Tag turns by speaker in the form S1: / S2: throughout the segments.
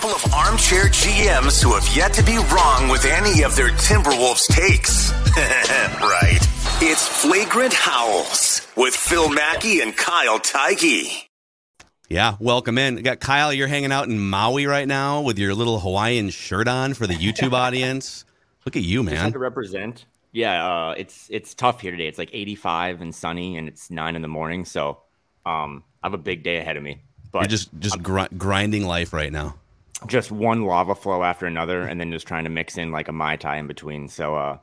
S1: A couple of armchair GMs who have yet to be wrong with any of their Timberwolves takes. right. It's Flagrant Howls with Phil Mackey and Kyle Tyke.
S2: Yeah, welcome in. We got Kyle, you're hanging out in Maui right now with your little Hawaiian shirt on for the YouTube audience. Look at you, man.
S3: Just had
S2: man.
S3: to represent. Yeah, uh, it's it's tough here today. It's like 85 and sunny, and it's nine in the morning. So, um, I have a big day ahead of me. But
S2: You're just just gr- grinding life right now.
S3: Just one lava flow after another, and then just trying to mix in like a mai tai in between. So, uh,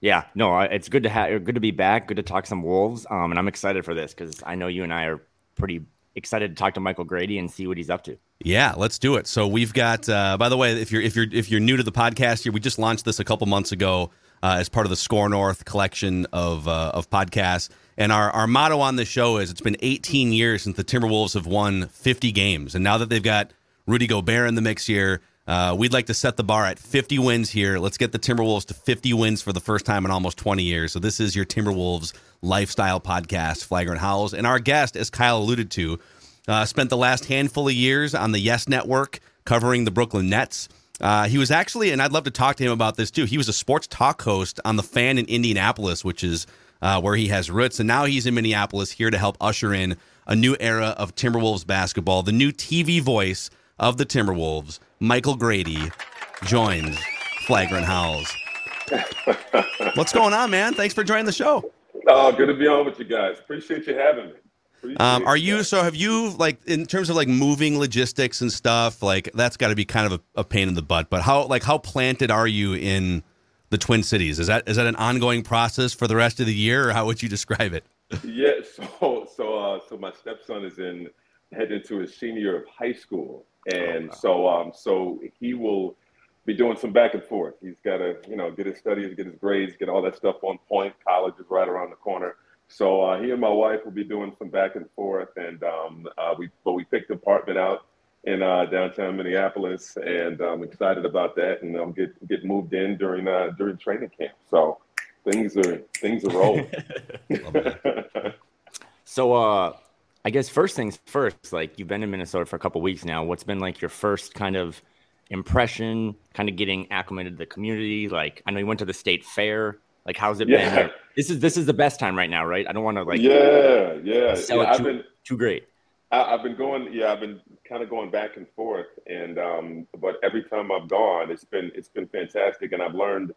S3: yeah, no, it's good to have, good to be back. Good to talk some wolves. Um, and I'm excited for this because I know you and I are pretty excited to talk to Michael Grady and see what he's up to.
S2: Yeah, let's do it. So we've got. Uh, by the way, if you're if you're if you're new to the podcast here, we just launched this a couple months ago uh, as part of the SKOR North collection of uh, of podcasts. And our, our motto on the show is it's been 18 years since the Timberwolves have won 50 games. And now that they've got Rudy Gobert in the mix here, uh, we'd like to set the bar at 50 wins here. Let's get the Timberwolves to 50 wins for the first time in almost 20 years. So this is your Timberwolves lifestyle podcast, Flagrant Howls. And our guest, as Kyle alluded to, uh, spent the last handful of years on the Yes Network covering the Brooklyn Nets. Uh, he was actually, and I'd love to talk to him about this too. He was a sports talk host on the Fan in Indianapolis, which is uh, where he has roots, and now he's in Minneapolis here to help usher in a new era of Timberwolves basketball. The new TV voice of the Timberwolves, Michael Grady, joins Flagrant Howls. What's going on, man? Thanks for joining the show.
S4: Oh, good to be on with you guys. Appreciate you having me.
S2: Um, are you so? Have you like in terms of like moving logistics and stuff? Like that's got to be kind of a, a pain in the butt. But how like how planted are you in the Twin Cities? Is that is that an ongoing process for the rest of the year, or how would you describe it?
S4: Yeah. So, so, uh, so my stepson is in heading into his senior year of high school, and so, um, so he will be doing some back and forth. He's got to, you know, get his studies, get his grades, get all that stuff on point. College is right around the corner. So uh, he and my wife will be doing some back and forth, and um, uh, we but we picked an apartment out in uh, downtown Minneapolis, and I'm excited about that. And I'll get get moved in during uh, during training camp. So things are things are rolling.
S3: So, uh, I guess first things first, like you've been in Minnesota for a couple weeks now. What's been like your first kind of impression, kind of getting acclimated to the community? Like, I know you went to the state fair. Like, how's it
S4: Yeah.
S3: been? This is this is the best time right now, right? I don't want to like
S4: yeah, yeah.
S3: sell
S4: yeah
S3: it
S4: I've
S3: too,
S4: been
S3: too great.
S4: I, I've been going. Yeah, I've been kind of going back and forth, and um, but every time I've gone, it's been it's been fantastic, and I've learned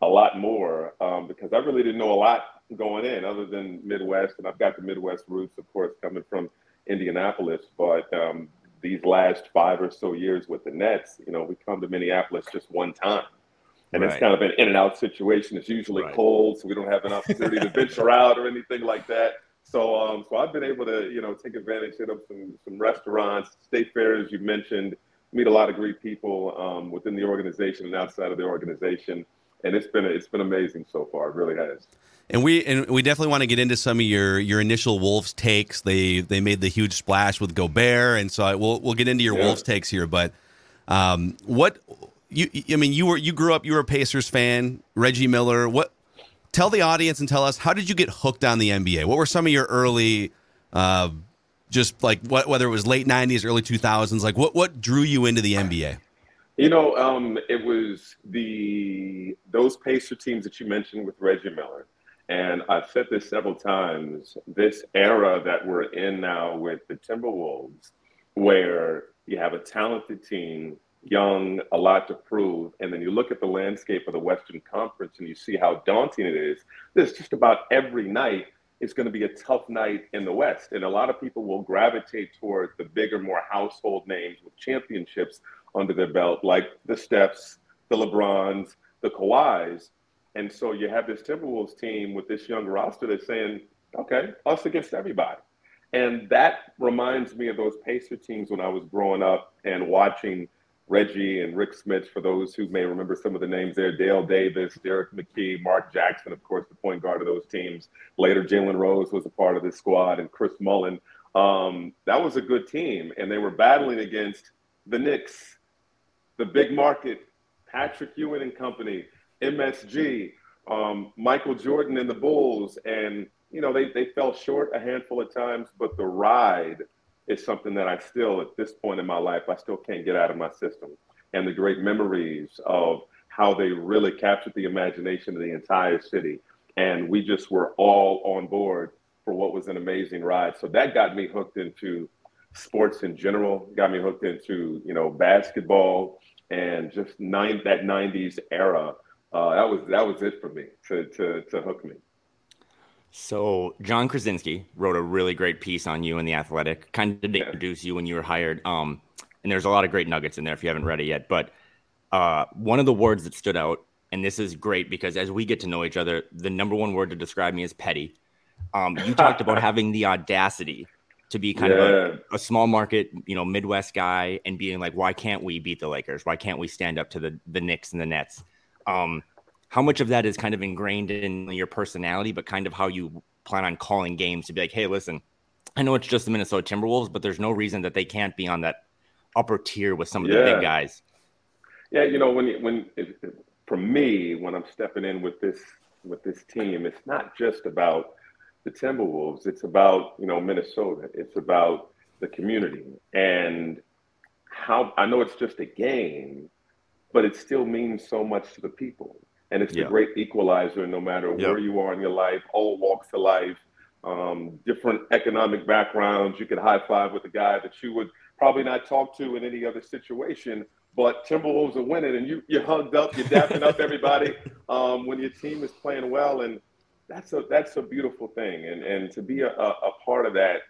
S4: a lot more um, because I really didn't know a lot going in, other than Midwest, and I've got the Midwest roots, of course, coming from Indianapolis. But um, these last five or so years with the Nets, you know, we come to Minneapolis just one time. And it's kind of an in and out situation. It's usually
S3: Right.
S4: cold, so we don't have an opportunity to venture out or anything like that. So, um, so I've been able to, you know, take advantage up some some restaurants, state fairs. You mentioned, meet a lot of great people um, within the organization and outside of the organization, and it's been it's been amazing so far. It really has.
S2: And we and we definitely want to get into some of your your initial Wolves takes. They they made the huge splash with Gobert, and so I, we'll we'll get into your
S4: Yeah.
S2: Wolves takes here. But um, what you I mean you were you grew up you were a Pacers fan, Reggie Miller. What tell the audience and tell us how did you get hooked on the NBA? What were some of your early uh, just like what whether it was late '90s, early 2000s? Like what what drew you into the NBA?
S4: You know, um, the those Pacer teams that you mentioned with Reggie Miller, and I've said this several times. This era that we're in now with the Timberwolves where you have a talented team, young, a lot to prove, and then you look at the landscape of the Western Conference and you see how daunting it is. There's just about every night it's going to be a tough night in the West, and a lot of people will gravitate toward the bigger, more household names with championships under their belt, like the Stephs, the LeBrons, the Kawhis. And so you have this Timberwolves team with this young roster that's saying, okay, us against everybody. And that reminds me of those Pacer teams when I was growing up and watching Reggie and Rik Smits, for those who may remember some of the names there, Dale Davis, Derrick McKey, Mark Jackson, of course, the point guard of those teams. Later, Jalen Rose was a part of this squad, and Chris Mullin. Um, that was a good team, and they were battling against the Knicks, the big market, Patrick Ewing and company, MSG, um, Michael Jordan and the Bulls, and you know they they fell short a handful of times, but the ride is something that I still, at this point in my life, I still can't get out of my system. And the great memories of how they really captured the imagination of the entire city, and we just were all on board for what was an amazing ride. So that got me hooked into sports in general, got me hooked into you know basketball and just nine that '90s era. Uh, that was that was it for me to to to hook me.
S3: So Jon Krawczynski wrote a really great piece on you in the Athletic, kind of to introduce you when you were hired. Um, and there's a lot of great nuggets in there if you haven't read it yet. But uh, one of the words that stood out, and this is great because as we get to know each other, the number one word to describe me is petty. Um, you talked about having the audacity to be kind yeah. of a, a, small market, you know, Midwest guy and being like, why can't we beat the Lakers? Why can't we stand up to the the Knicks and the Nets? Um, how much of that is kind of ingrained in your personality, but kind of how you plan on calling games to be like, hey, listen, I know it's just the Minnesota Timberwolves, but there's no reason that they can't be on that upper tier with some of yeah. the big guys.
S4: Yeah, you know, when when it, for me, when I'm stepping in with this with this team, it's not just about the Timberwolves. It's about you know Minnesota. It's about the community and how I know it's just a game, but it still means so much to the people. And it's yeah. the great equalizer, no matter yep. where you are in your life, all walks of life, um, different economic backgrounds. You could high five with a guy that you would probably not talk to in any other situation. But Timberwolves are winning, and you you hugged up, you're dapping up everybody um, when your team is playing well, and that's a that's a beautiful thing, and and to be a, a part of that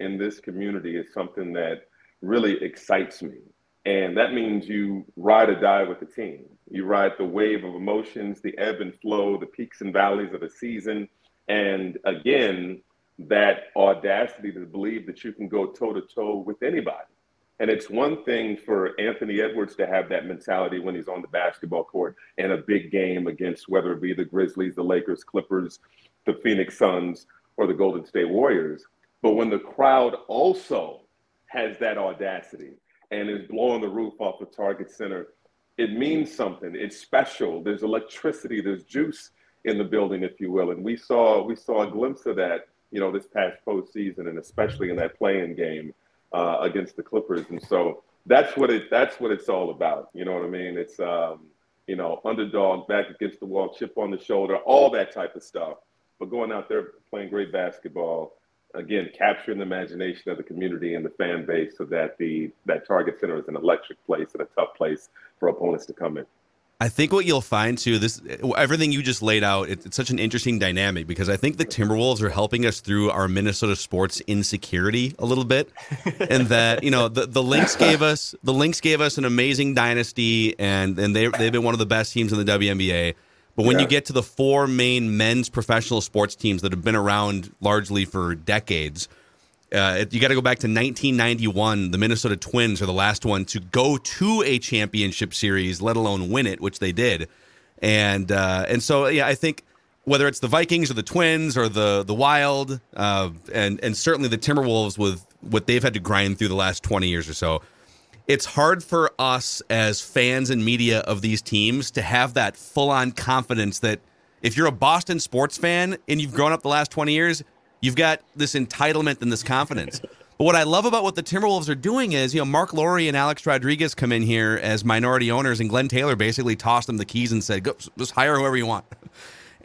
S4: in this community is something that really excites me, and that means you ride or die with the team. You ride the wave of emotions, the ebb and flow, the peaks and valleys of a season, and again, that audacity to believe that you can go toe to toe with anybody. And it's one thing for Anthony Edwards to have that mentality when he's on the basketball court in a big game against whether it be the Grizzlies, the Lakers, Clippers, the Phoenix Suns, or the Golden State Warriors. But when the crowd also has that audacity and is blowing the roof off the Target Center, it means something. It's special. There's electricity. There's juice in the building, if you will. And we saw we saw a glimpse of that, you know, this past postseason, and especially in that play-in game uh, against the Clippers. And so that's what it that's what it's all about. You know what I mean? It's um, you know underdog, back against the wall, chip on the shoulder, all that type of stuff. But going out there playing great basketball, again, capturing the imagination of the community and the fan base, so that the that Target Center is an electric place and a tough place for opponents to come in.
S2: I think what you'll find too, this everything you just laid out, it, it's such an interesting dynamic because I think the Timberwolves are helping us through our Minnesota sports insecurity a little bit, and that you know the the Lynx gave us the Lynx gave us an amazing dynasty, and and they they've been one of the best teams in the WNBA. But when yeah. you get to the four main men's professional sports teams that have been around largely for decades, uh, you got to go back to 1991. The Minnesota Twins are the last one to go to a championship series, let alone win it, which they did. And uh, and so yeah, I think whether it's the Vikings or the Twins or the the Wild, uh, and and certainly the Timberwolves with what they've had to grind through the last 20 years or so, it's hard for us as fans and media of these teams to have that full on confidence that if you're a Boston sports fan and you've grown up the last 20 years, You've got this entitlement and this confidence. But what I love about what the Timberwolves are doing is, you know, Mark Lore and Alex Rodriguez come in here as minority owners, and Glenn Taylor basically tossed them the keys and said, "Go, just hire whoever you want."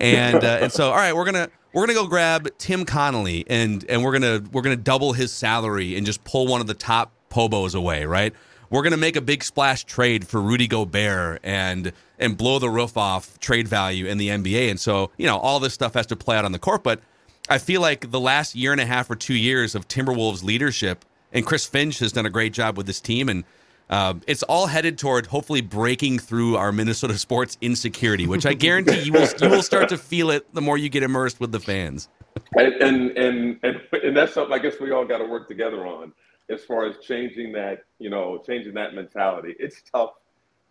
S2: And uh, and so, all right, we're gonna we're gonna go grab Tim Connolly, and and we're gonna we're gonna double his salary and just pull one of the top POBOs away, right? We're to make a big splash trade for Rudy Gobert and and blow the roof off trade value in the NBA. And so, you know, all this stuff has to play out on the court. But I feel like the last year and a half or two years of Timberwolves leadership, and Chris Finch has done a great job with this team. And um, it's all headed toward hopefully breaking through our Minnesota sports insecurity, which I guarantee you will you will start to feel it the more you get immersed with the fans.
S4: And and and and, and that's something I guess we all got to work together on as far as changing that you know changing that mentality. It's tough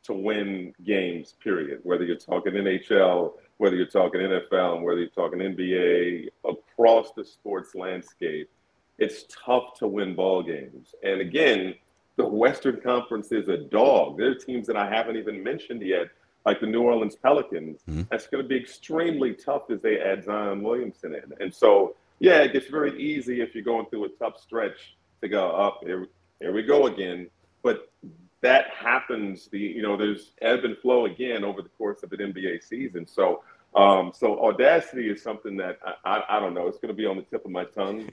S4: to win games, period. Whether you're talking NHL, whether you're talking NFL, and whether you're talking NBA, across the sports landscape, it's tough to win ball games. And again the Western Conference is a dog. There are teams that I haven't even mentioned yet, like the New Orleans Pelicans. Mm-hmm. That's going to be extremely tough as they add Zion Williamson in. And so, yeah, it gets very easy if you're going through a tough stretch to go up. Oh, here, here we go again. But that happens. The you know, there's ebb and flow again over the course of an NBA season. So. Um, so audacity is something that I, I, I don't know. It's going to be on the tip of my tongue,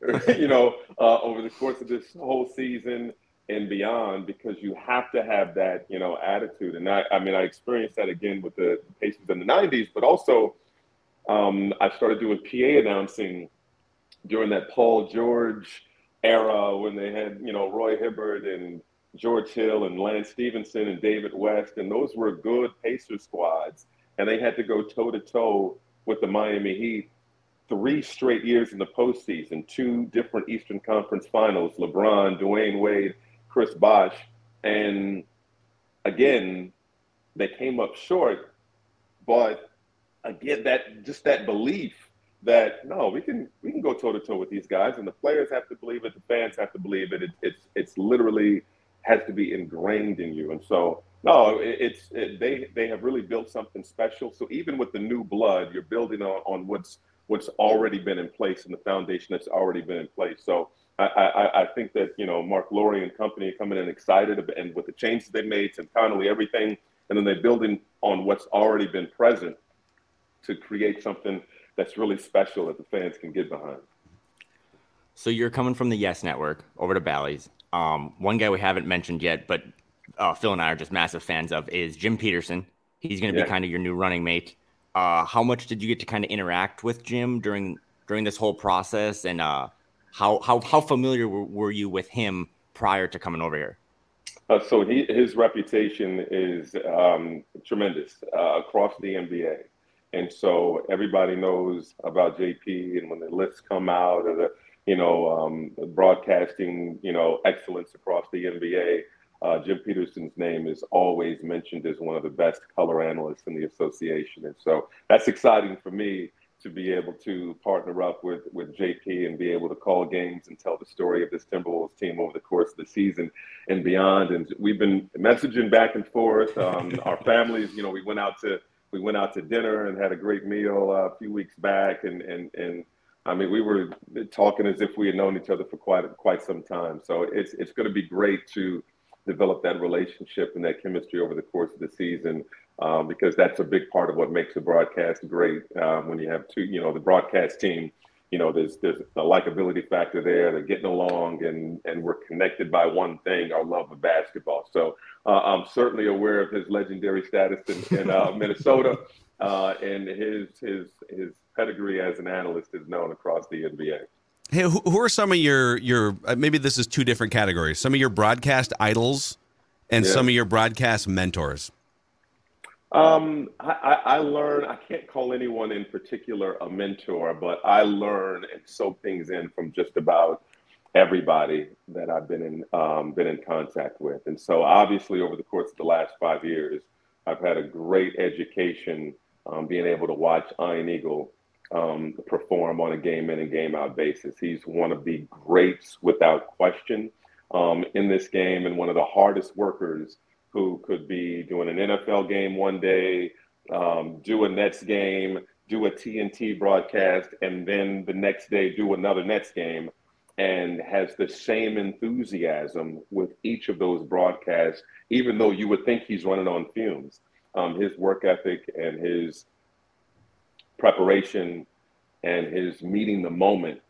S4: you know, uh, over the course of this whole season and beyond because you have to have that, you know, attitude. And I, I mean, I experienced that again with the Pacers in the 90s, but also um, I started doing PA announcing during that Paul George era when they had, you know, Roy Hibbert and George Hill and Lance Stephenson and David West. And those were good Pacer squads. And they had to go toe to toe with the Miami Heat three straight years in the postseason, two different Eastern Conference finals, LeBron, Dwyane Wade, Chris Bosh, and again, they came up short. But again, that just that belief that no, we can we can go toe to toe with these guys, and the players have to believe it, the fans have to believe it. it it's it's literally has to be ingrained in you, and so no, it, it's it, they they have really built something special. So even with the new blood, you're building on, on what's what's already been in place and the foundation that's already been in place. So I, I, I, think that you know Mark Lore and company coming in excited and with the changes they made, Tim Connolly, everything, and then they're building on what's already been present to create something that's really special that the fans can get behind.
S3: So you're coming from the Yes Network over to Bally's. Um, one guy we haven't mentioned yet, but uh, Phil and I are just massive fans of, is Jim Peterson. He's going to be kind of your new running mate. Uh, how much did you get to kind of interact with Jim during during this whole process, and uh, how how how familiar were, were you with him prior to coming over here?
S4: Uh, so he, his reputation is um, tremendous uh, across the NBA, and so everybody knows about JP. And when the lists come out of the you know um, broadcasting you know excellence across the NBA, uh, Jim Peterson's name is always mentioned as one of the best color analysts in the association, and so that's exciting for me to be able to partner up with with JP and be able to call games and tell the story of this Timberwolves team over the course of the season and beyond. And we've been messaging back and forth. Um, our families, you know, we went out to we went out to dinner and had a great meal uh, a few weeks back, and and and I mean, we were talking as if we had known each other for quite quite some time. So it's it's going to be great to develop that relationship and that chemistry over the course of the season um, because that's a big part of what makes a broadcast great. Um, when you have two, you know, the broadcast team, you know, there's there's a likability factor there. They're getting along, and and we're connected by one thing: our love of basketball. So uh, I'm certainly aware of his legendary status in, in uh, Minnesota, uh, and his his his pedigree as an analyst is known across the NBA.
S2: Hey, who are some of your your uh, maybe this is two different categories? Some of your broadcast idols and yeah. some of your broadcast mentors.
S4: Um, I, I learn. I can't call anyone in particular a mentor, but I learn and soak things in from just about everybody that I've been in um, been in contact with. And so, obviously, over the course of the last five years, I've had a great education um, being able to watch Ian Eagle um, perform on a game in and game out basis. He's one of the greats without question um, in this game and one of the hardest workers who could be doing an NFL game one day, um, do a Nets game, do a TNT broadcast, and then the next day do another Nets game, and has the same enthusiasm with each of those broadcasts, even though you would think he's running on fumes. Um, his work ethic and his preparation and his meeting the moment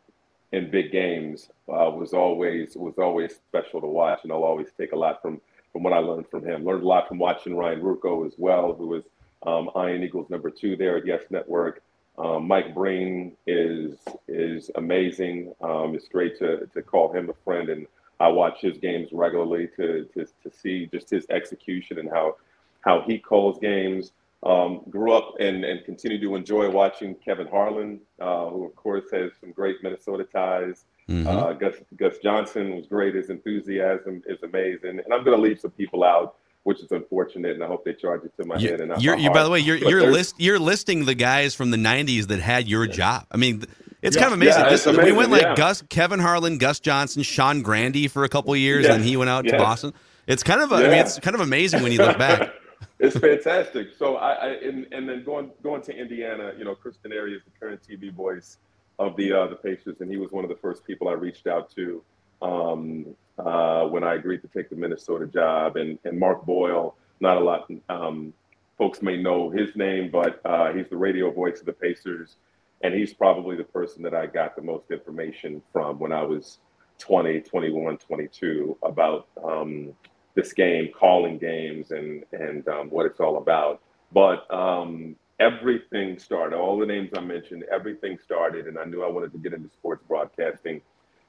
S4: in big games uh, was always was always special to watch, and I'll always take a lot from from what I learned from him. Learned a lot from watching Ryan Ruocco as well, who was um, Ian Eagle's number two there at Yes Network. Um, Mike Breen is is amazing. Um, it's great to to call him a friend, and I watch his games regularly to to to see just his execution and how how he calls games. Um, grew up and, and continue to enjoy watching Kevin Harlan, uh, who of course has some great Minnesota ties. Mm-hmm. Uh, Gus Gus Johnson was great. His enthusiasm is amazing, and I'm going to leave some people out which is unfortunate, and I hope they charge it to my
S2: you,
S4: head. And
S2: you're, you're by the way, you're you're list you're listing the guys from the '90s that had your job. I mean, it's yeah, kind of amazing.
S4: Yeah,
S2: this,
S4: amazing.
S2: We went like
S4: yeah.
S2: Gus, Kevin Harlan, Gus Johnson, Sean Grande for a couple years, and he went out to Boston. It's kind of, a, I mean, it's kind of amazing when you look back.
S4: it's fantastic. So I, I and, and, then going going to Indiana, you know, Chris Denari is the current TV voice of the uh, the Pacers, and he was one of the first people I reached out to um, uh, when I agreed to take the Minnesota job, and and Mark Boyle not a lot um, folks may know his name, but uh, he's the radio voice of the Pacers, and he's probably the person that I got the most information from when I was 20, 21, 22 about um, this game, calling games, and and um, what it's all about. But um, everything started. All the names I mentioned, everything started, and I knew I wanted to get into sports broadcasting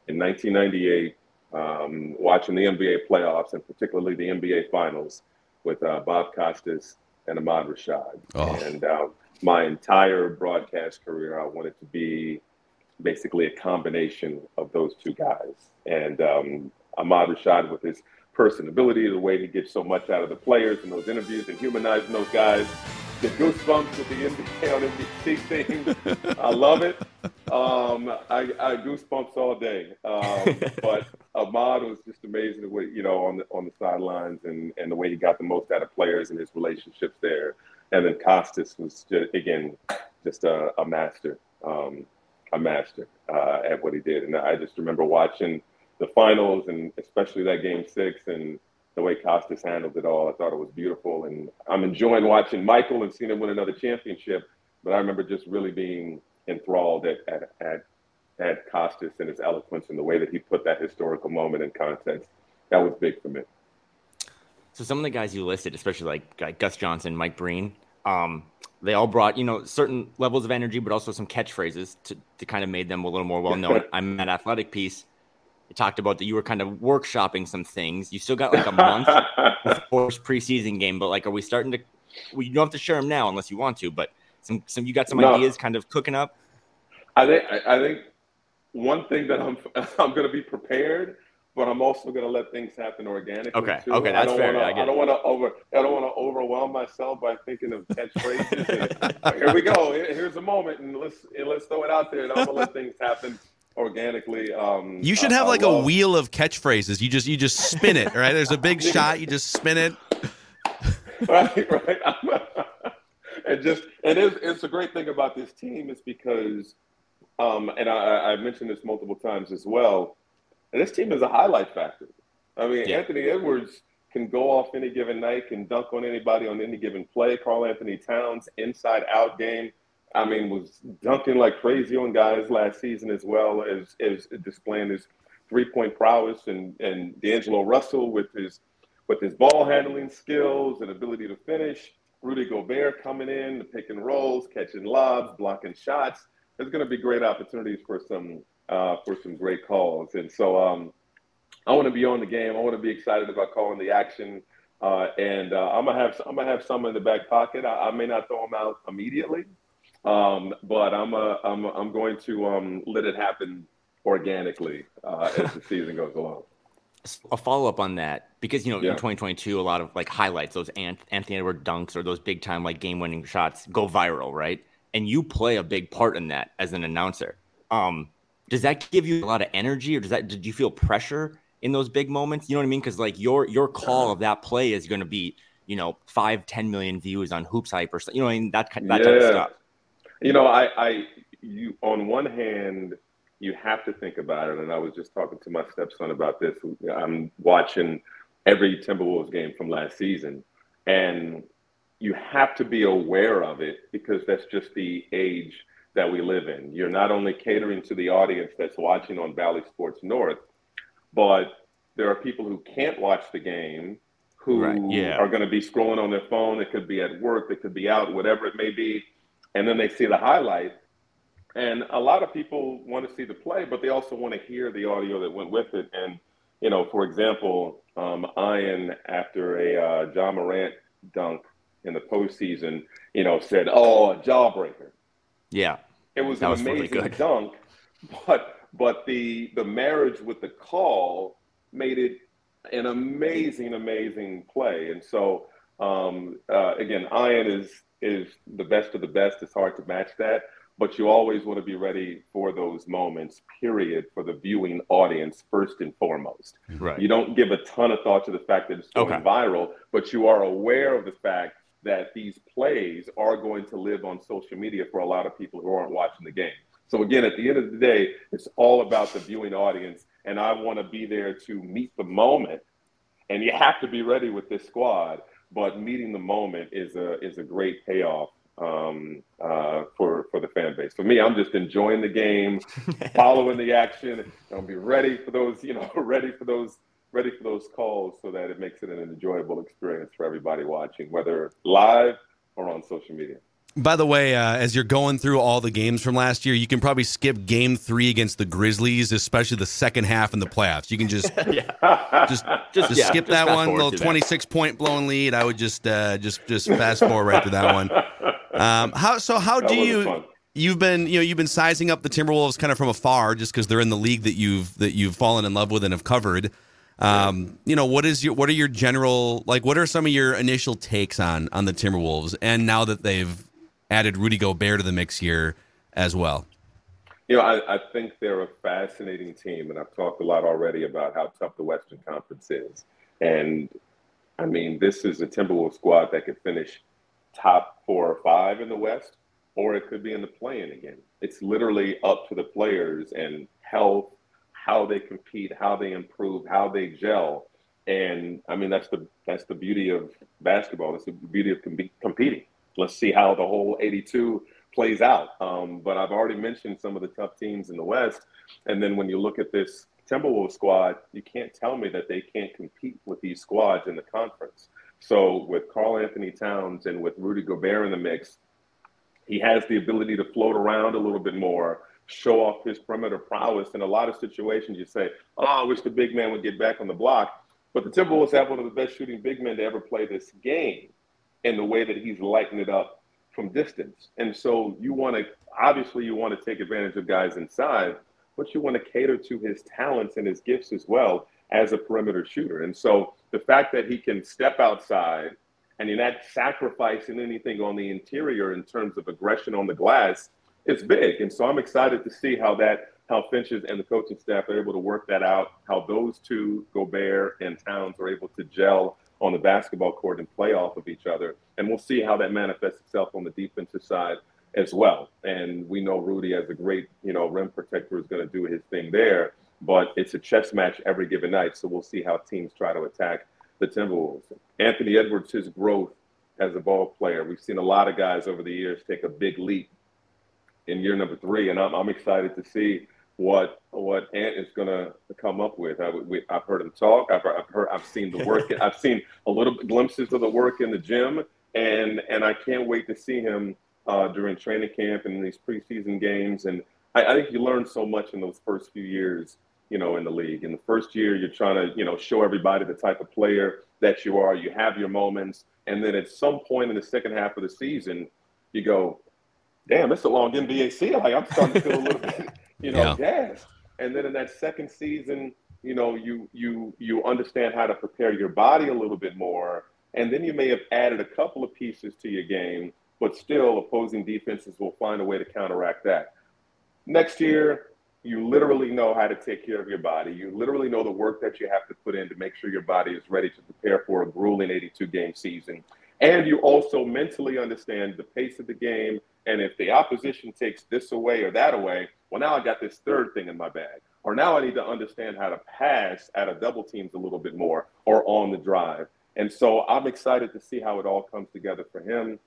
S4: in 1998. Um, watching the NBA playoffs and particularly the NBA finals, with uh, Bob Costas and Ahmad Rashad. Oh. And uh, my entire broadcast career, I wanted to be basically a combination of those two guys. And um, Ahmad Rashad, with his personability, the way he gets so much out of the players in those interviews and humanizing those guys, the goosebumps with the NBA on NBC thing. I love it. Um, I, I goosebumps all day. Um, but Ahmad was just amazing way you know on the on the sidelines and and the way he got the most out of players and his relationships there. And then Costas was just, again just a, a master, um, a master uh, at what he did. And I just remember watching the finals and especially that game six and the way Costas handled it all. I thought it was beautiful, and I'm enjoying watching Michael and seeing him win another championship. But I remember just really being enthralled at at at, at Costas and his eloquence and the way that he put that historical moment in context. That was big for me.
S3: So some of the guys you listed, especially like, like Gus Johnson, Mike Breen, um, they all brought you know certain levels of energy, but also some catchphrases to to kind of made them a little more well known. I'm at athletic piece you talked about that you were kind of workshopping some things. You still got like a month before preseason game, but like, are we starting to? Well, you don't have to share them now unless you want to, but some some you got some no. ideas kind of cooking up.
S4: I think I think one thing that I'm I'm going to be prepared, but I'm also going to let things happen organically.
S3: Okay,
S4: too.
S3: okay, that's
S4: I
S3: fair.
S4: Wanna, I, I don't want to over I don't want to overwhelm myself by thinking of catchphrases. here we go. Here's a moment, and let's and let's throw it out there, and I'm going to let things happen organically. Um,
S2: you should have like a wheel of catchphrases. You just you just spin it, right? There's a big shot. You just spin it.
S4: right, right. and just and it's, it's a great thing about this team is because, um, and I, I mentioned this multiple times as well. this team is a highlight factor. I mean, yeah. Anthony Edwards can go off any given night, can dunk on anybody on any given play. Karl-Anthony Towns, inside out game I mean, was dunking like crazy on guys last season as well as, as displaying his three point prowess and, and D'Angelo Russell with his with his ball handling skills and ability to finish. Rudy Gobert coming in, the pick and rolls, catching lobs, blocking shots. There's going to be great opportunities for some uh, for some great calls. And so um, I want to be on the game. I want to be excited about calling the action. Uh, and uh, I'm gonna have I'm gonna have some in the back pocket. I, I may not throw them out immediately, um, but I'm a, I'm I'm going to um, let it happen organically uh, as the season goes along.
S3: A follow up on that because you know yeah. in 2022 a lot of like highlights those Anthony Edwards dunks or those big time like game winning shots go viral right and you play a big part in that as an announcer. Um, does that give you a lot of energy or does that did you feel pressure in those big moments? You know what I mean? Because like your your call of that play is going to be you know five ten million views on Hoops Hype or you know I mean that that yeah. type of stuff.
S4: You know, I, I, you, on one hand, you have to think about it. And I was just talking to my stepson about this. I'm watching every Timberwolves game from last season, and you have to be aware of it because that's just the age that we live in. You're not only catering to the audience that's watching on Bally Sports North, but there are people who can't watch the game who right, yeah. are going to be scrolling on their phone. It could be at work, it could be out, whatever it may be. And then they see the highlight. And a lot of people want to see the play, but they also want to hear the audio that went with it. And, you know, for example, um, Ian, after a uh, Ja Morant dunk in the postseason, you know, said, oh, a jawbreaker.
S3: Yeah.
S4: It was an was amazing really dunk, but but the the marriage with the call made it an amazing, amazing play. And so um, uh, again, Ian is is the best of the best. It's hard to match that, but you always want to be ready for those moments. Period for the viewing audience first and foremost.
S3: Right.
S4: You don't give a ton of thought to the fact that it's going okay. viral, but you are aware of the fact that these plays are going to live on social media for a lot of people who aren't watching the game. So again, at the end of the day, it's all about the viewing audience, and I want to be there to meet the moment. And you have to be ready with this squad, but meeting the moment is a is a great payoff um, uh, for for the fan base. For me, I'm just enjoying the game, following the action. I'll be ready for those, you know, ready for those ready for those calls so that it makes it an enjoyable experience for everybody watching, whether live or on social media.
S2: By the way, uh, as you're going through all the games from last year, you can probably skip Game Three against the Grizzlies, especially the second half in the playoffs. You can just yeah. just just, just yeah, skip just that one, little 26 point blown lead. I would just uh, just just fast forward right to that one. Um, how so? How do you? Fun. You've been, you know, you've been sizing up the Timberwolves kind of from afar, just because they're in the league that you've that you've fallen in love with and have covered. Um, you know, what is your what are your general like? What are some of your initial takes on on the Timberwolves? And now that they've added Rudy Gobert to the mix here as well.
S4: You know, I, I think they're a fascinating team, and I've talked a lot already about how tough the Western Conference is. And I mean, this is a Timberwolves squad that could finish top four or five in the West, or it could be in the play-in again. It's literally up to the players and health how they compete, how they improve, how they gel. And I mean, that's the that's the beauty of basketball. That's the beauty of com- competing. Let's see how the whole 82 plays out. Um, but I've already mentioned some of the tough teams in the West, and then when you look at this Timberwolves squad, you can't tell me that they can't compete with these squads in the conference. So with Karl-Anthony Towns and with Rudy Gobert in the mix, he has the ability to float around a little bit more show off his perimeter prowess. In a lot of situations, you say, "Oh, I wish the big man would get back on the block." But the Timberwolves have one of the best shooting big men to ever play this game, in the way that he's lighting it up from distance. And so you want to obviously you want to take advantage of guys inside, but you want to cater to his talents and his gifts as well as a perimeter shooter. And so the fact that he can step outside and you're not sacrificing anything on the interior in terms of aggression on the glass it's big. And so I'm excited to see how that how Finches and the coaching staff are able to work that out, how those two, Gobert and Towns, are able to gel on the basketball court and play off of each other. And we'll see how that manifests itself on the defensive side as well. And we know Rudy as a great, you know, rim protector is going to do his thing there, but it's a chess match every given night. So we'll see how teams try to attack the Timberwolves. Anthony Edwards, his growth as a ball player. We've seen a lot of guys over the years take a big leap in year number three, and I'm, I'm excited to see what what Ant is going to come up with. I, have heard him talk. I've, I've, heard. I've seen the work. I've seen a little glimpses of the work in the gym, and and I can't wait to see him uh, during training camp and these preseason games. And I, I, think you learn so much in those first few years, you know, in the league. In the first year, you're trying to you know show everybody the type of player that you are. You have your moments, and then at some point in the second half of the season, you go, damn, it's a long NBA season. Like I'm starting to feel a little bit, you know, yeah. gassed. And then in that second season, you know, you you you understand how to prepare your body a little bit more, and then you may have added a couple of pieces to your game, but still opposing defenses will find a way to counteract that. Next year, you literally know how to take care of your body. You literally know the work that you have to put in to make sure your body is ready to prepare for a grueling 82 game season. And you also mentally understand the pace of the game and if the opposition takes this away or that away, well, now I got this third thing in my bag. Or now I need to understand how to pass out of double teams a little bit more or on the drive. And so I'm excited to see how it all comes together for him.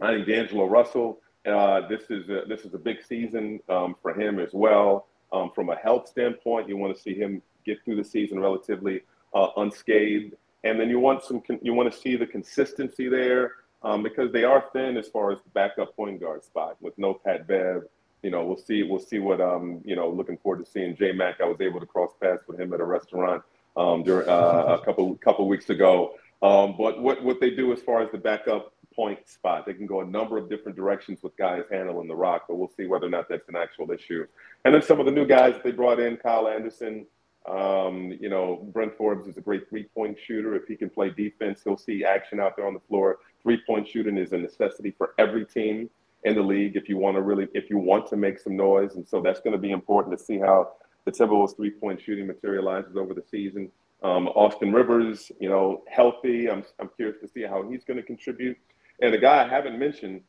S4: I think D'Angelo Russell uh, this is a, this is a big season um, for him as well. Um, from a health standpoint, you want to see him get through the season relatively uh, unscathed, and then you want some you want to see the consistency there um, because they are thin as far as the backup point guard spot with no Pat Bev. You know, we'll see we'll see what um you know looking forward to seeing J Mac. I was able to cross paths with him at a restaurant um, during uh, a couple couple weeks ago. Um, but what what they do as far as the backup point spot. They can go a number of different directions with guys handling the rock, but we'll see whether or not that's an actual issue. And then some of the new guys that they brought in, Kyle Anderson. Um, you know, Bryn Forbes is a great three-point shooter. If he can play defense, he'll see action out there on the floor. Three-point shooting is a necessity for every team in the league if you want to really if you want to make some noise. And so that's going to be important to see how the Timberwolves three-point shooting materializes over the season. Um, Austin Rivers, you know, healthy. I'm, I'm curious to see how he's going to contribute. And the guy I haven't mentioned,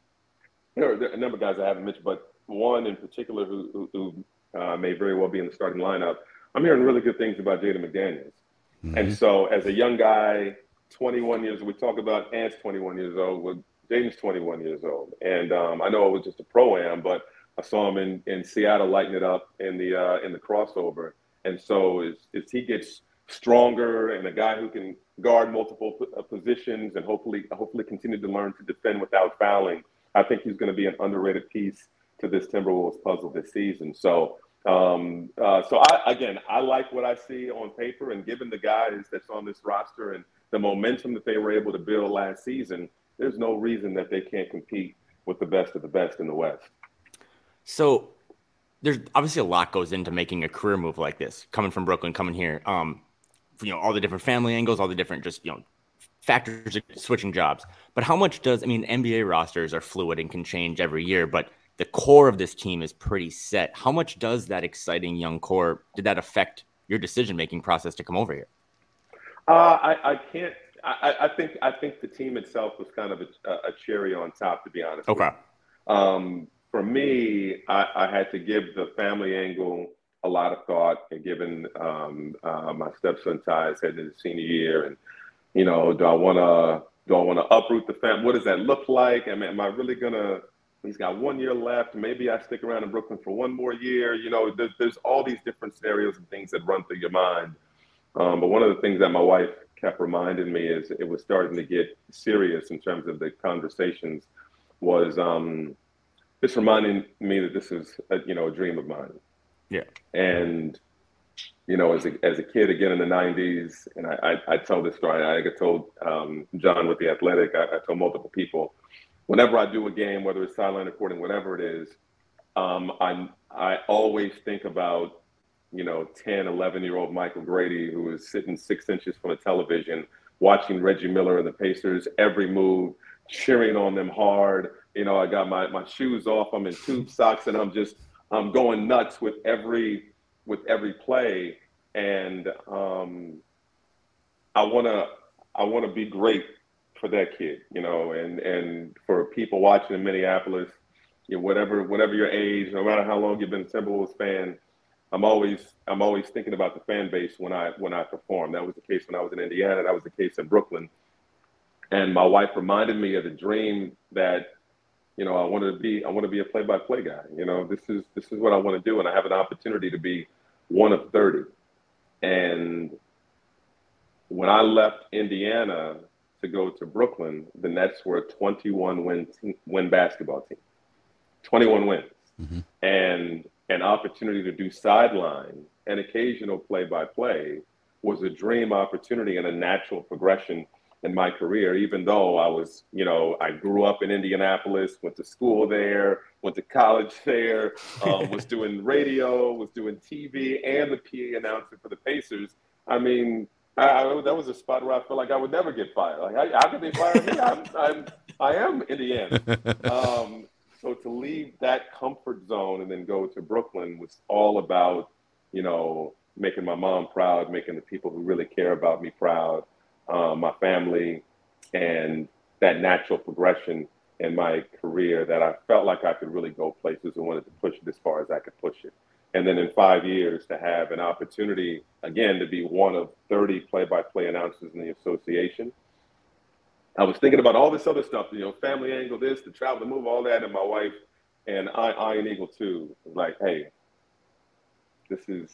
S4: there are a number of guys I haven't mentioned, but one in particular who, who, who uh, may very well be in the starting lineup. I'm hearing really good things about Jaden McDaniels. Mm-hmm. And so, as a young guy, 21 years, old, we talk about Ant's 21 years old. Jaden's 21 years old. And um, I know it was just a pro am, but I saw him in, in Seattle lighting it up in the uh, in the crossover. And so, as, as he gets stronger and a guy who can guard multiple uh, positions and hopefully hopefully continue to learn to defend without fouling. I think he's going to be an underrated piece to this Timberwolves puzzle this season. So um, uh, so I, again, I like what I see on paper, and given the guys that's on this roster and the momentum that they were able to build last season, there's no reason that they can't compete with the best of the best in the West.
S3: So there's obviously a lot goes into making a career move like this, coming from Brooklyn, coming here. Um, you know all the different family angles, all the different just you know factors of switching jobs. But how much does I mean NBA rosters are fluid and can change every year, but the core of this team is pretty set. How much does that exciting young core did that affect your decision making process to come over here?
S4: Uh, I, I can't. I, I, think I think the team itself was kind of a, a cherry on top, to be honest.
S3: Okay.
S4: Um, for me, I, I, had to give the family angle a lot of thought and given um, uh, my stepson Ty's heading into senior year, and you know, do I want to do I want to uproot the family? What does that look like? I mean, am I really gonna? He's got one year left. Maybe I stick around in Brooklyn for one more year. You know, there's, there's all these different scenarios and things that run through your mind. Um, but one of the things that my wife kept reminding me is it was starting to get serious in terms of the conversations was um, just reminding me that this is a, you know a dream of mine.
S3: Yeah.
S4: And you know, as a as a kid again in the '90s, and I I, I tell this story. I get told um, John with the Athletic. I, I told multiple people. Whenever I do a game, whether it's sideline recording, whatever it is, um, I I always think about you know 10, 11 year old Michael Grady who is sitting six inches from the television, watching Reggie Miller and the Pacers every move, cheering on them hard. You know, I got my my shoes off. I'm in tube socks, and I'm just I'm going nuts with every with every play, and um, I want to I want to be great for that kid, you know, and and for people watching in Minneapolis, you know, whatever whatever your age, no matter how long you've been a Timberwolves fan, I'm always I'm always thinking about the fan base when I when I perform. That was the case when I was in Indiana. That was the case in Brooklyn. And my wife reminded me of the dream that you know, I want to be I want to be a play-by-play guy. You know, this is this is what I want to do, and I have an opportunity to be one of thirty. And when I left Indiana to go to Brooklyn, the Nets were a 21 win win basketball team, 21 wins, mm-hmm. and an opportunity to do sideline and occasional play-by-play was a dream opportunity and a natural progression in my career, even though I was, you know, I grew up in Indianapolis, went to school there, went to college there, um, was doing radio, was doing TV, and the PA announcer for the Pacers. I mean, I, I, that was a spot where I felt like I would never get fired. Like, how could they fire me? I'm, I'm, I am Indiana. Um, so to leave that comfort zone and then go to Brooklyn was all about, you know, making my mom proud, making the people who really care about me proud uh, my family, and that natural progression in my career that I felt like I could really go places and wanted to push it as far as I could push it. And then in five years to have an opportunity, again, to be one of 30 play by play announcers in the association. I was thinking about all this other stuff, you know, family angle, this, the travel, the move, all that, and my wife and I, Iron Eagle too, like, hey, this is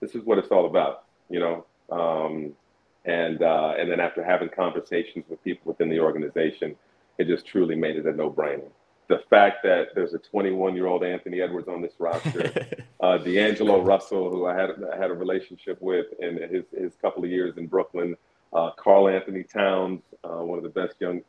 S4: this is what it's all about, you know. Um, and uh, and then after having conversations with people within the organization, it just truly made it a no-brainer. The fact that there's a 21-year-old Anthony Edwards on this roster, uh, D'Angelo Russell, who I had I had a relationship with in his his couple of years in Brooklyn, uh, Karl-Anthony Towns, uh, one of the best young,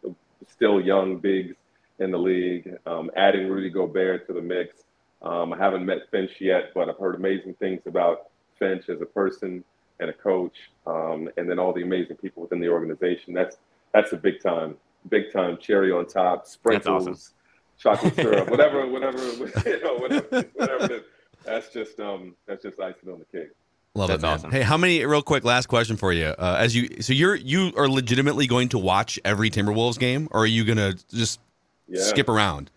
S4: still young bigs in the league. Um, adding Rudy Gobert to the mix. Um, I haven't met Finch yet, but I've heard amazing things about Finch as a person and a coach, um, and then all the amazing people within the organization. That's that's a big time, big time cherry on top, sprinkles, awesome. chocolate syrup, whatever, whatever, you know, whatever, whatever. That's just um, that's just icing on the cake.
S2: Love That's it, man. Awesome. Hey, how many? Real quick, last question for you. Uh, as you, so you're you are legitimately going to watch every Timberwolves game, or are you gonna just yeah. skip around?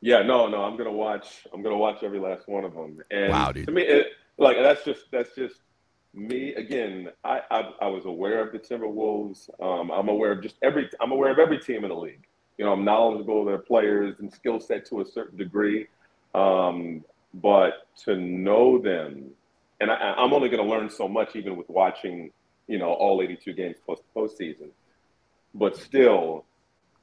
S4: Yeah, no, no. I'm gonna watch. I'm gonna watch every last one of them. And
S2: wow, dude.
S4: To me, it, like that's just that's just me again. I, I, I was aware of the Timberwolves. Um, I'm aware of just every. I'm aware of every team in the league. You know, I'm knowledgeable of their players and skill set to a certain degree. Um, but to know them and I, am only going to learn so much even with watching, you know, all 82 games post postseason. But still,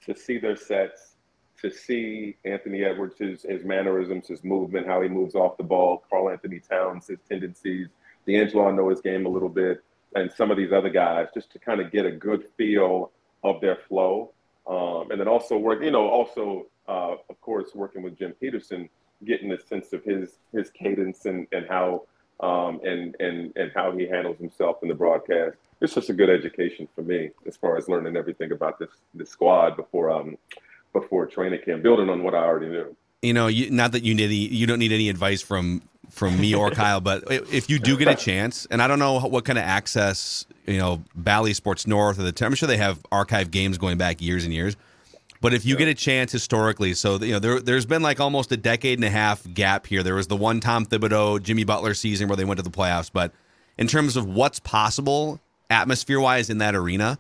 S4: to see their sets, to see Anthony Edwards, his, his mannerisms, his movement, how he moves off the ball, Karl-Anthony Towns, his tendencies, D'Angelo, I know his game a little bit, and some of these other guys, just to kind of get a good feel of their flow. Um, and then also work, you know, also, uh, of course, working with Jim Petersen, getting a sense of his his cadence and, and how um, and and and how he handles himself in the broadcast. It's just a good education for me as far as learning everything about this this squad before um before training camp, building on what I already knew.
S2: You know, you, not that you need any, you don't need any advice from from me or Kyle, but if you do get a chance, and I don't know what kind of access you know Bally Sports North or the I'm sure they have archive games going back years and years. But if you get a chance historically, so you know there there's been like almost a decade and a half gap here. There was the one Tom Thibodeau, Jimmy Butler season where they went to the playoffs, but in terms of what's possible atmosphere wise in that arena,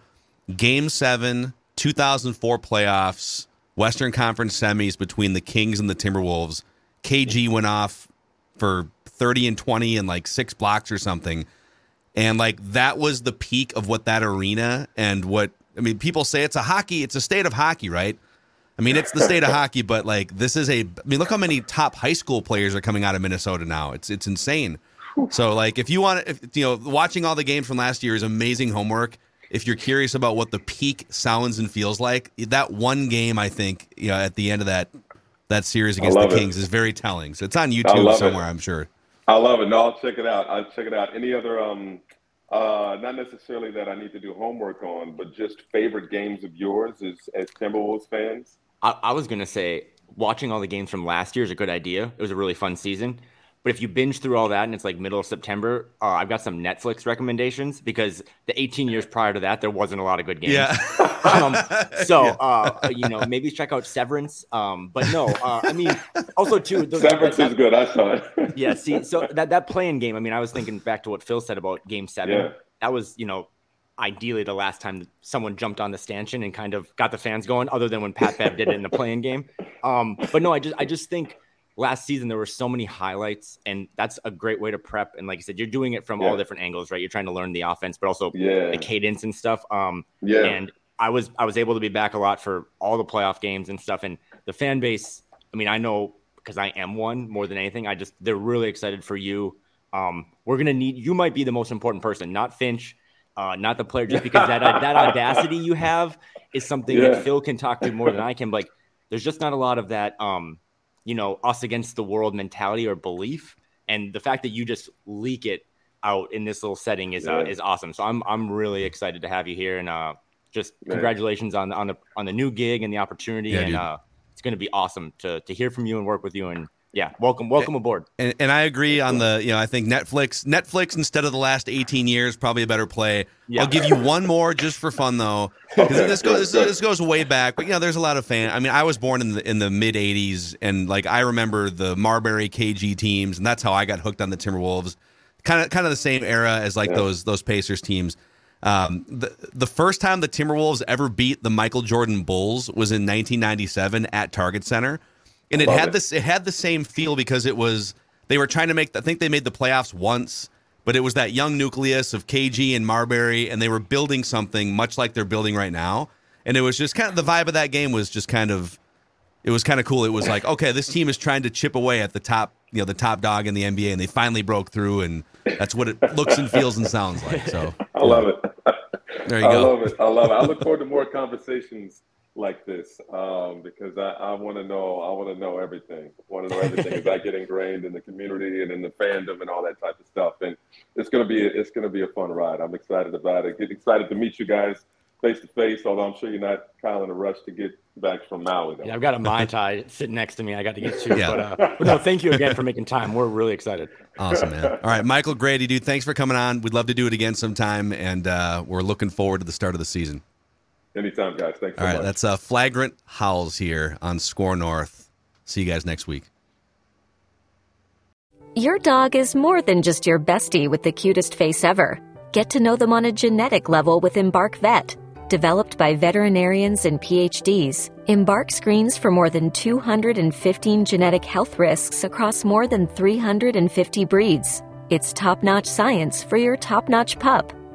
S2: Game Seven, 2004 playoffs, Western Conference semis between the Kings and the Timberwolves. KG went off for 30 and 20 and like six blocks or something. And like that was the peak of what that arena and what I mean, people say it's a hockey, it's a state of hockey, right? I mean, it's the state of hockey, but like this is a. I mean, look how many top high school players are coming out of Minnesota now. It's it's insane. So like, if you want, if you know, watching all the games from last year is amazing homework. If you're curious about what the peak sounds and feels like, that one game, I think, you know, at the end of that that series against the Kings it. is very telling. So it's on YouTube somewhere, it. I'm sure.
S4: I love it. No, I'll check it out. I'll check it out. Any other um uh, not necessarily that I need to do homework on, but just favorite games of yours as, as Timberwolves fans?
S3: I, I was going to say watching all the games from last year is a good idea. It was a really fun season. But if you binge through all that and it's like middle of September, uh, I've got some Netflix recommendations because the 18 years prior to that, there wasn't a lot of good games.
S2: Yeah.
S3: um, so, yeah. Uh, you know, maybe check out Severance. Um, but no, uh, I mean, also too.
S4: The, Severance that, is good. I saw it.
S3: yeah. See, so that that play-in game. I mean, I was thinking back to what Phil said about Game Seven. Yeah. That was, you know, ideally the last time someone jumped on the stanchion and kind of got the fans going, other than when Pat Bev did it in the play-in game. Um, but no, I just I just think last season there were so many highlights and that's a great way to prep and like i said you're doing it from yeah. all different angles right you're trying to learn the offense but also yeah. the cadence and stuff um yeah and i was i was able to be back a lot for all the playoff games and stuff and the fan base i mean i know because i am one more than anything i just they're really excited for you um we're gonna need you might be the most important person not finch uh, not the player, just because that that audacity you have is something yeah. that Phil can talk to more than I can. Like, there's just not a lot of that. Um, you know, us against the world mentality or belief. And the fact that you just leak it out in this little setting is uh, yeah. uh, is awesome. So I'm I'm really excited to have you here and uh, just congratulations on on the on the new gig and the opportunity yeah, and uh, it's going to be awesome to to hear from you and work with you and yeah, welcome, welcome aboard.
S2: And, and I agree on the, you know, I think Netflix, Netflix instead of the last 18 years, probably a better play. Yeah. I'll give you one more just for fun though, because okay, this goes, this, this, goes way back. But you know, there's a lot of fan. I mean, I was born in the in the mid 80s, and like I remember the Marbury KG teams, and that's how I got hooked on the Timberwolves. Kind of, kind of the same era as like yeah. those those Pacers teams. Um, the the first time the Timberwolves ever beat the Michael Jordan Bulls was in 1997 at Target Center, and it had
S4: it.
S2: this it had the same feel because it was they were trying to make I think they made the playoffs once, but it was that young nucleus of KG and Marbury, and they were building something much like they're building right now, and it was just kind of the vibe of that game was just kind of it was kind of cool. It was like, okay, this team is trying to chip away at the top, you know, the top dog in the NBA, and they finally broke through, and that's what it looks and feels and sounds like. So
S4: I love it.
S2: There you
S4: I
S2: go.
S4: love it. I love it. I look forward to more conversations like this um, because I, I want to know. I want to know everything. I want to know everything as I get ingrained in the community and in the fandom and all that type of stuff. And it's gonna be it's gonna be a fun ride. I'm excited about it. Get excited to meet you guys face to face. Although I'm sure you're not Kyle in a rush to get back from Maui. Though.
S3: Yeah, I've got a Mai Tai sitting next to me. I got to get to.
S2: Yeah.
S3: But, uh, but no, thank you again for making time. We're really excited.
S2: Awesome, man. All right, Michael Grady, dude, thanks for coming on. We'd love to do it again sometime, and uh, we're looking forward to the start of the season.
S4: Anytime, guys. Thanks so
S2: All right,
S4: much.
S2: that's uh, Flagrant Howls here on SKOR North. See you guys next week.
S5: Your dog is more than just your bestie with the cutest face ever. Get to know them on a genetic level with Embark Vet. Developed by veterinarians and PhDs, Embark screens for more than 215 genetic health risks across more than 350 breeds. It's top notch science for your top notch pup.